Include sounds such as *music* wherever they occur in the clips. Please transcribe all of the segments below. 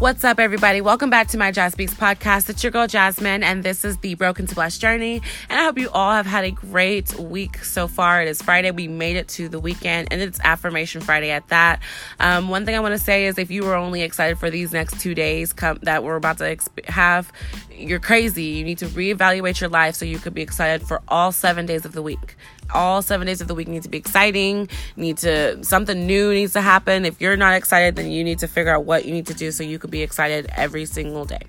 What's up, everybody? Welcome back to my Jazz Speaks podcast. It's your girl Jasmine, and this is the Broken to Blessed journey. And I hope you all have had a great week so far. It is Friday. We made it to the weekend, and it's Affirmation Friday at that. Um, one thing I want to say is if you were only excited for these next two days come, that we're about to exp- have, you're crazy. You need to reevaluate your life so you could be excited for all seven days of the week all seven days of the week need to be exciting need to something new needs to happen if you're not excited then you need to figure out what you need to do so you could be excited every single day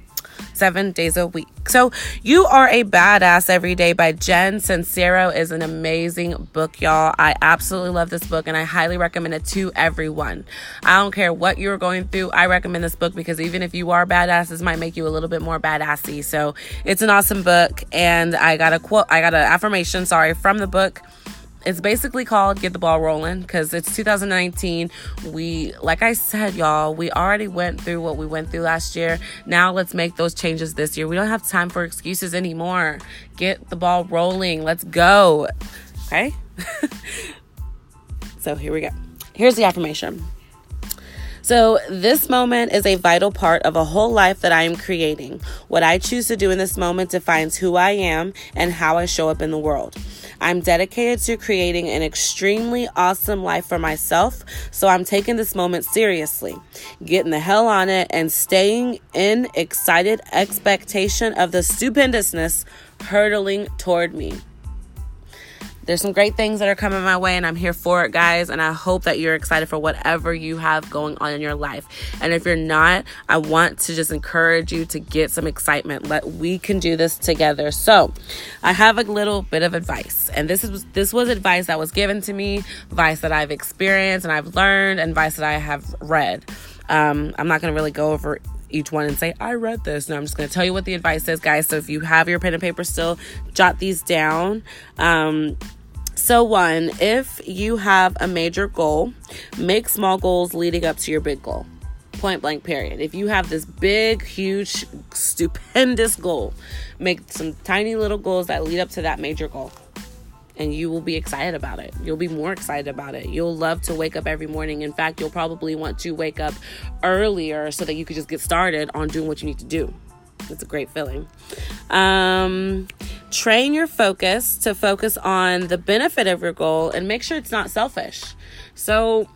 seven days a week. So, You Are a Badass Every Day by Jen Sincero is an amazing book, y'all. I absolutely love this book and I highly recommend it to everyone. I don't care what you're going through, I recommend this book because even if you are badass, this might make you a little bit more badassy. So, it's an awesome book. And I got a quote, I got an affirmation, sorry, from the book it's basically called Get the Ball Rolling because it's 2019. We, like I said, y'all, we already went through what we went through last year. Now let's make those changes this year. We don't have time for excuses anymore. Get the ball rolling. Let's go. Okay? *laughs* so here we go. Here's the affirmation. So, this moment is a vital part of a whole life that I am creating. What I choose to do in this moment defines who I am and how I show up in the world. I'm dedicated to creating an extremely awesome life for myself, so I'm taking this moment seriously, getting the hell on it, and staying in excited expectation of the stupendousness hurtling toward me there's some great things that are coming my way and I'm here for it, guys. And I hope that you're excited for whatever you have going on in your life. And if you're not, I want to just encourage you to get some excitement. Let we can do this together. So I have a little bit of advice. And this is this was advice that was given to me, advice that I've experienced and I've learned, and advice that I have read. Um, I'm not gonna really go over each one and say, I read this. No, I'm just going to tell you what the advice is, guys. So if you have your pen and paper still, jot these down. Um, so, one, if you have a major goal, make small goals leading up to your big goal. Point blank, period. If you have this big, huge, stupendous goal, make some tiny little goals that lead up to that major goal and you will be excited about it. You'll be more excited about it. You'll love to wake up every morning. In fact, you'll probably want to wake up earlier so that you could just get started on doing what you need to do. It's a great feeling. Um, train your focus to focus on the benefit of your goal and make sure it's not selfish. So,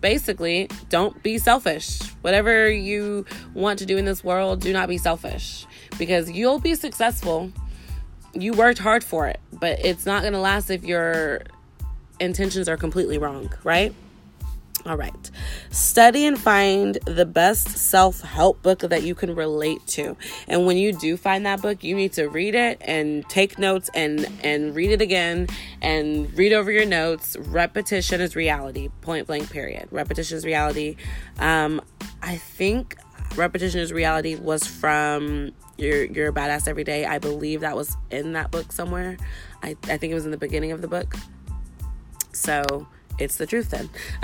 basically, don't be selfish. Whatever you want to do in this world, do not be selfish because you'll be successful you worked hard for it, but it's not going to last if your intentions are completely wrong, right? All right. Study and find the best self help book that you can relate to. And when you do find that book, you need to read it and take notes and, and read it again and read over your notes. Repetition is reality, point blank, period. Repetition is reality. Um, I think repetition is reality was from you're you're a badass every day. I believe that was in that book somewhere. I, I think it was in the beginning of the book. So it's the truth then. *laughs*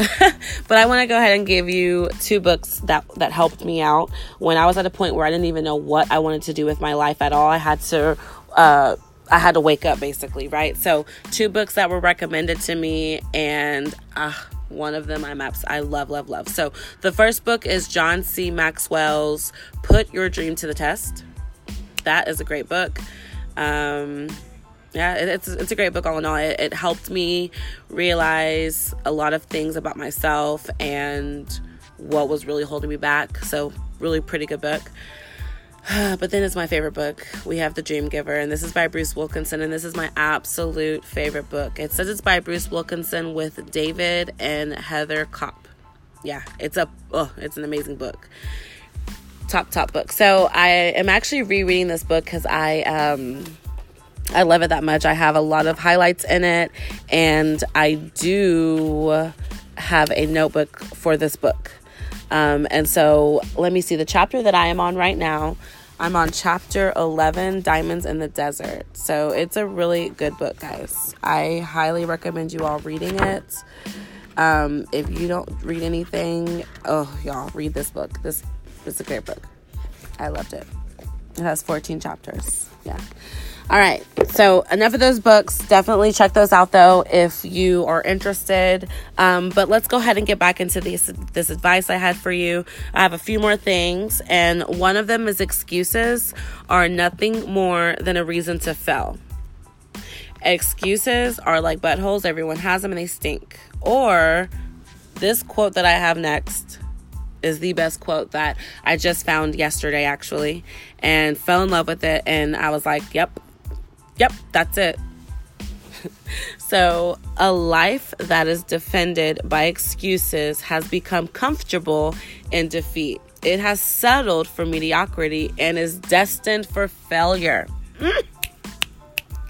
but I want to go ahead and give you two books that that helped me out when I was at a point where I didn't even know what I wanted to do with my life at all. I had to uh, I had to wake up basically, right? So two books that were recommended to me and uh, one of them I'm abs- I love love love. So the first book is John C. Maxwell's Put Your Dream to the Test that is a great book. Um, yeah, it's it's a great book all in all. It, it helped me realize a lot of things about myself and what was really holding me back. So, really pretty good book. *sighs* but then it's my favorite book. We have The Dream Giver, and this is by Bruce Wilkinson, and this is my absolute favorite book. It says it's by Bruce Wilkinson with David and Heather Kopp. Yeah, it's a oh, it's an amazing book top top book. So I am actually rereading this book because I um I love it that much. I have a lot of highlights in it, and I do have a notebook for this book. Um, and so let me see the chapter that I am on right now. I'm on chapter 11, Diamonds in the Desert. So it's a really good book, guys. I highly recommend you all reading it. Um, if you don't read anything, oh, y'all, read this book. This is a great book. I loved it. It has 14 chapters. Yeah. All right. So enough of those books. Definitely check those out though if you are interested. Um, but let's go ahead and get back into this this advice I had for you. I have a few more things, and one of them is excuses are nothing more than a reason to fail. Excuses are like buttholes. Everyone has them and they stink. Or this quote that I have next is the best quote that I just found yesterday, actually, and fell in love with it. And I was like, yep, Yep, that's it. *laughs* so, a life that is defended by excuses has become comfortable in defeat. It has settled for mediocrity and is destined for failure. Mm.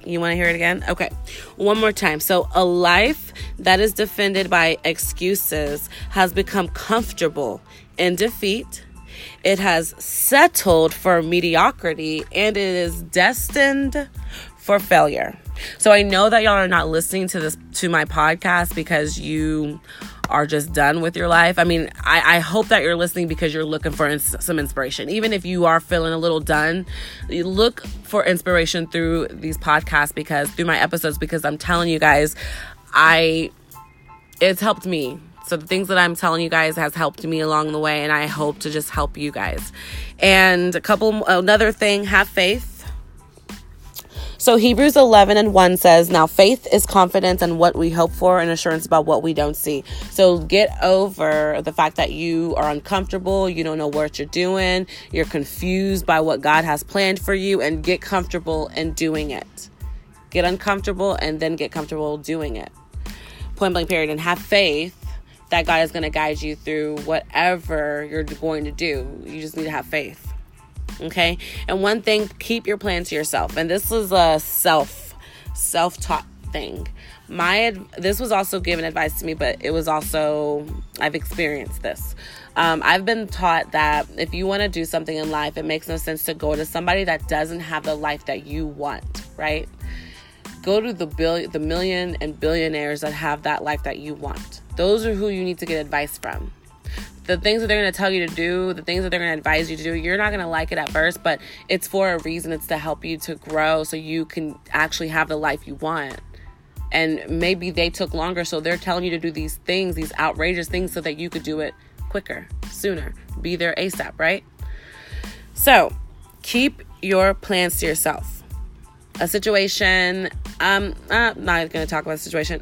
You want to hear it again? Okay. One more time. So, a life that is defended by excuses has become comfortable in defeat. It has settled for mediocrity and it is destined for failure. So I know that y'all are not listening to this to my podcast because you are just done with your life. I mean, I, I hope that you're listening because you're looking for ins- some inspiration. Even if you are feeling a little done, look for inspiration through these podcasts because through my episodes because I'm telling you guys, I it's helped me. So the things that I'm telling you guys has helped me along the way and I hope to just help you guys. And a couple another thing, have faith so Hebrews 11 and 1 says, Now faith is confidence in what we hope for and assurance about what we don't see. So get over the fact that you are uncomfortable, you don't know what you're doing, you're confused by what God has planned for you, and get comfortable in doing it. Get uncomfortable and then get comfortable doing it. Point blank period. And have faith that God is going to guide you through whatever you're going to do. You just need to have faith. Okay. And one thing, keep your plan to yourself. And this is a self, self taught thing. My, this was also given advice to me, but it was also, I've experienced this. Um, I've been taught that if you want to do something in life, it makes no sense to go to somebody that doesn't have the life that you want, right? Go to the billion, the million and billionaires that have that life that you want. Those are who you need to get advice from the things that they're going to tell you to do, the things that they're going to advise you to do, you're not going to like it at first, but it's for a reason. It's to help you to grow so you can actually have the life you want. And maybe they took longer, so they're telling you to do these things, these outrageous things, so that you could do it quicker, sooner, be there ASAP, right? So keep your plans to yourself. A situation. Um, I'm not going to talk about the situation,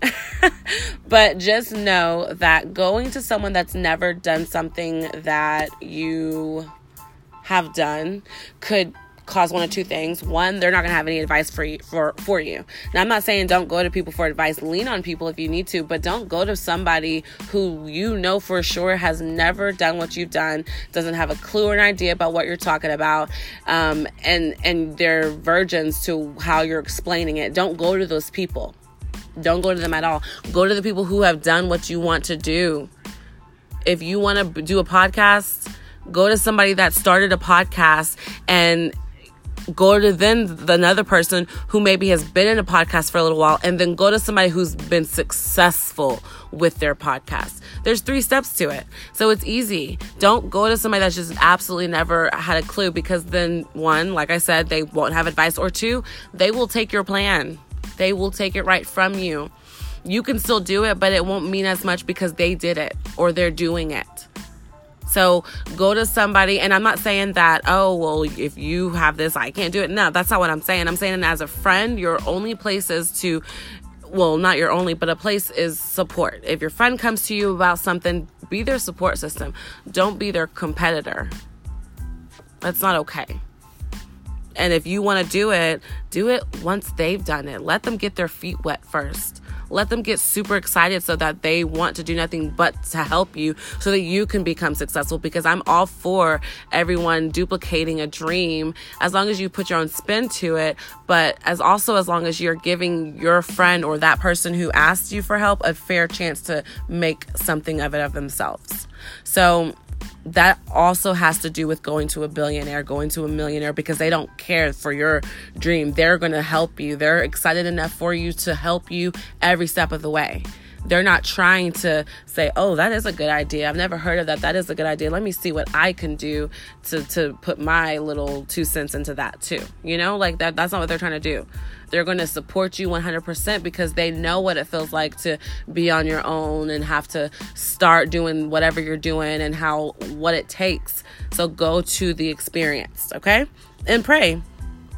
*laughs* but just know that going to someone that's never done something that you have done could cause one of two things. One, they're not going to have any advice for you, for for you. Now, I'm not saying don't go to people for advice. Lean on people if you need to, but don't go to somebody who you know for sure has never done what you've done, doesn't have a clue or an idea about what you're talking about, um, and and they're virgins to how you're explaining it. Don't go to those people. Don't go to them at all. Go to the people who have done what you want to do. If you want to do a podcast, go to somebody that started a podcast and go to then another person who maybe has been in a podcast for a little while and then go to somebody who's been successful with their podcast. There's three steps to it. So it's easy. Don't go to somebody that's just absolutely never had a clue because then one like i said they won't have advice. Or two they will take your plan. They will take it right from you. You can still do it but it won't mean as much because they did it or they're doing it so go to somebody, and I'm not saying that, oh, well, if you have this, I can't do it. No, that's not what I'm saying. I'm saying as a friend, your only place is to well, not your only, but a place is support. If your friend comes to you about something, be their support system. Don't be their competitor. That's not okay. And if you want to do it, do it once they've done it. Let them get their feet wet first. Let them get super excited so that they want to do nothing but to help you so that you can become successful because I'm all for everyone duplicating a dream as long as you put your own spin to it, but as also as long as you're giving your friend or that person who asked you for help a fair chance to make something of it of themselves. So that also has to do with going to a billionaire, going to a millionaire because they don't care for your dream. They're going to help you. They're excited enough for you to help you every step of the way. They're not trying to say, "Oh, that is a good idea. I've never heard of that. That is a good idea. Let me see what I can do to to put my little two cents into that too." You know, like that that's not what they're trying to do. They're going to support you 100% because they know what it feels like to be on your own and have to start doing whatever you're doing and how what it takes. So go to the experience, okay? And pray.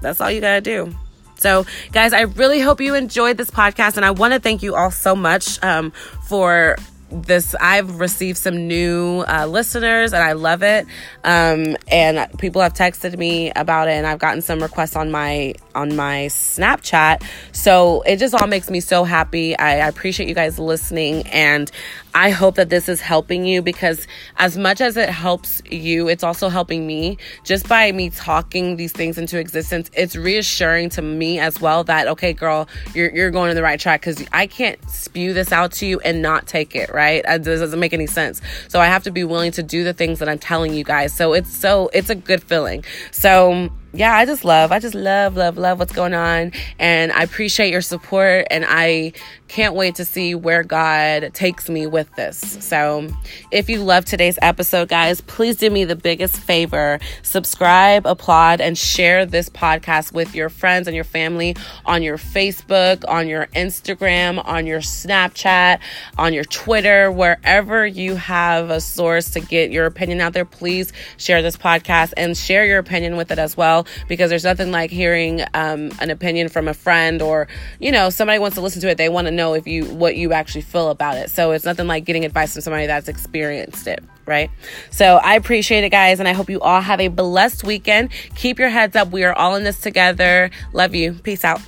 That's all you got to do. So, guys, I really hope you enjoyed this podcast, and I want to thank you all so much um, for this. I've received some new uh, listeners and i love it um, and people have texted me about it and i've gotten some requests on my on my snapchat. So it just all makes me so happy. I, I appreciate you guys listening and I hope that this is helping you because as much as it helps you, it's also helping me. Just by me talking these things into existence, it's reassuring to me as well that okay, girl, you're you're going in the right track because I can't spew this out to you and not take it, right? It doesn't make any sense. So I have to be willing to do the things that I'm telling you guys. So it's so it's a good feeling. So yeah, I just love, I just love, love, love what's going on. And I appreciate your support. And I can't wait to see where God takes me with this. So if you love today's episode, guys, please do me the biggest favor subscribe, applaud, and share this podcast with your friends and your family on your Facebook, on your Instagram, on your Snapchat, on your Twitter, wherever you have a source to get your opinion out there. Please share this podcast and share your opinion with it as well because there's nothing like hearing um, an opinion from a friend or you know somebody wants to listen to it they want to know if you what you actually feel about it. So it's nothing like getting advice from somebody that's experienced it right? So i appreciate it guys and i hope you all have a blessed weekend. Keep your heads up. We are all in this together. Love you. Peace out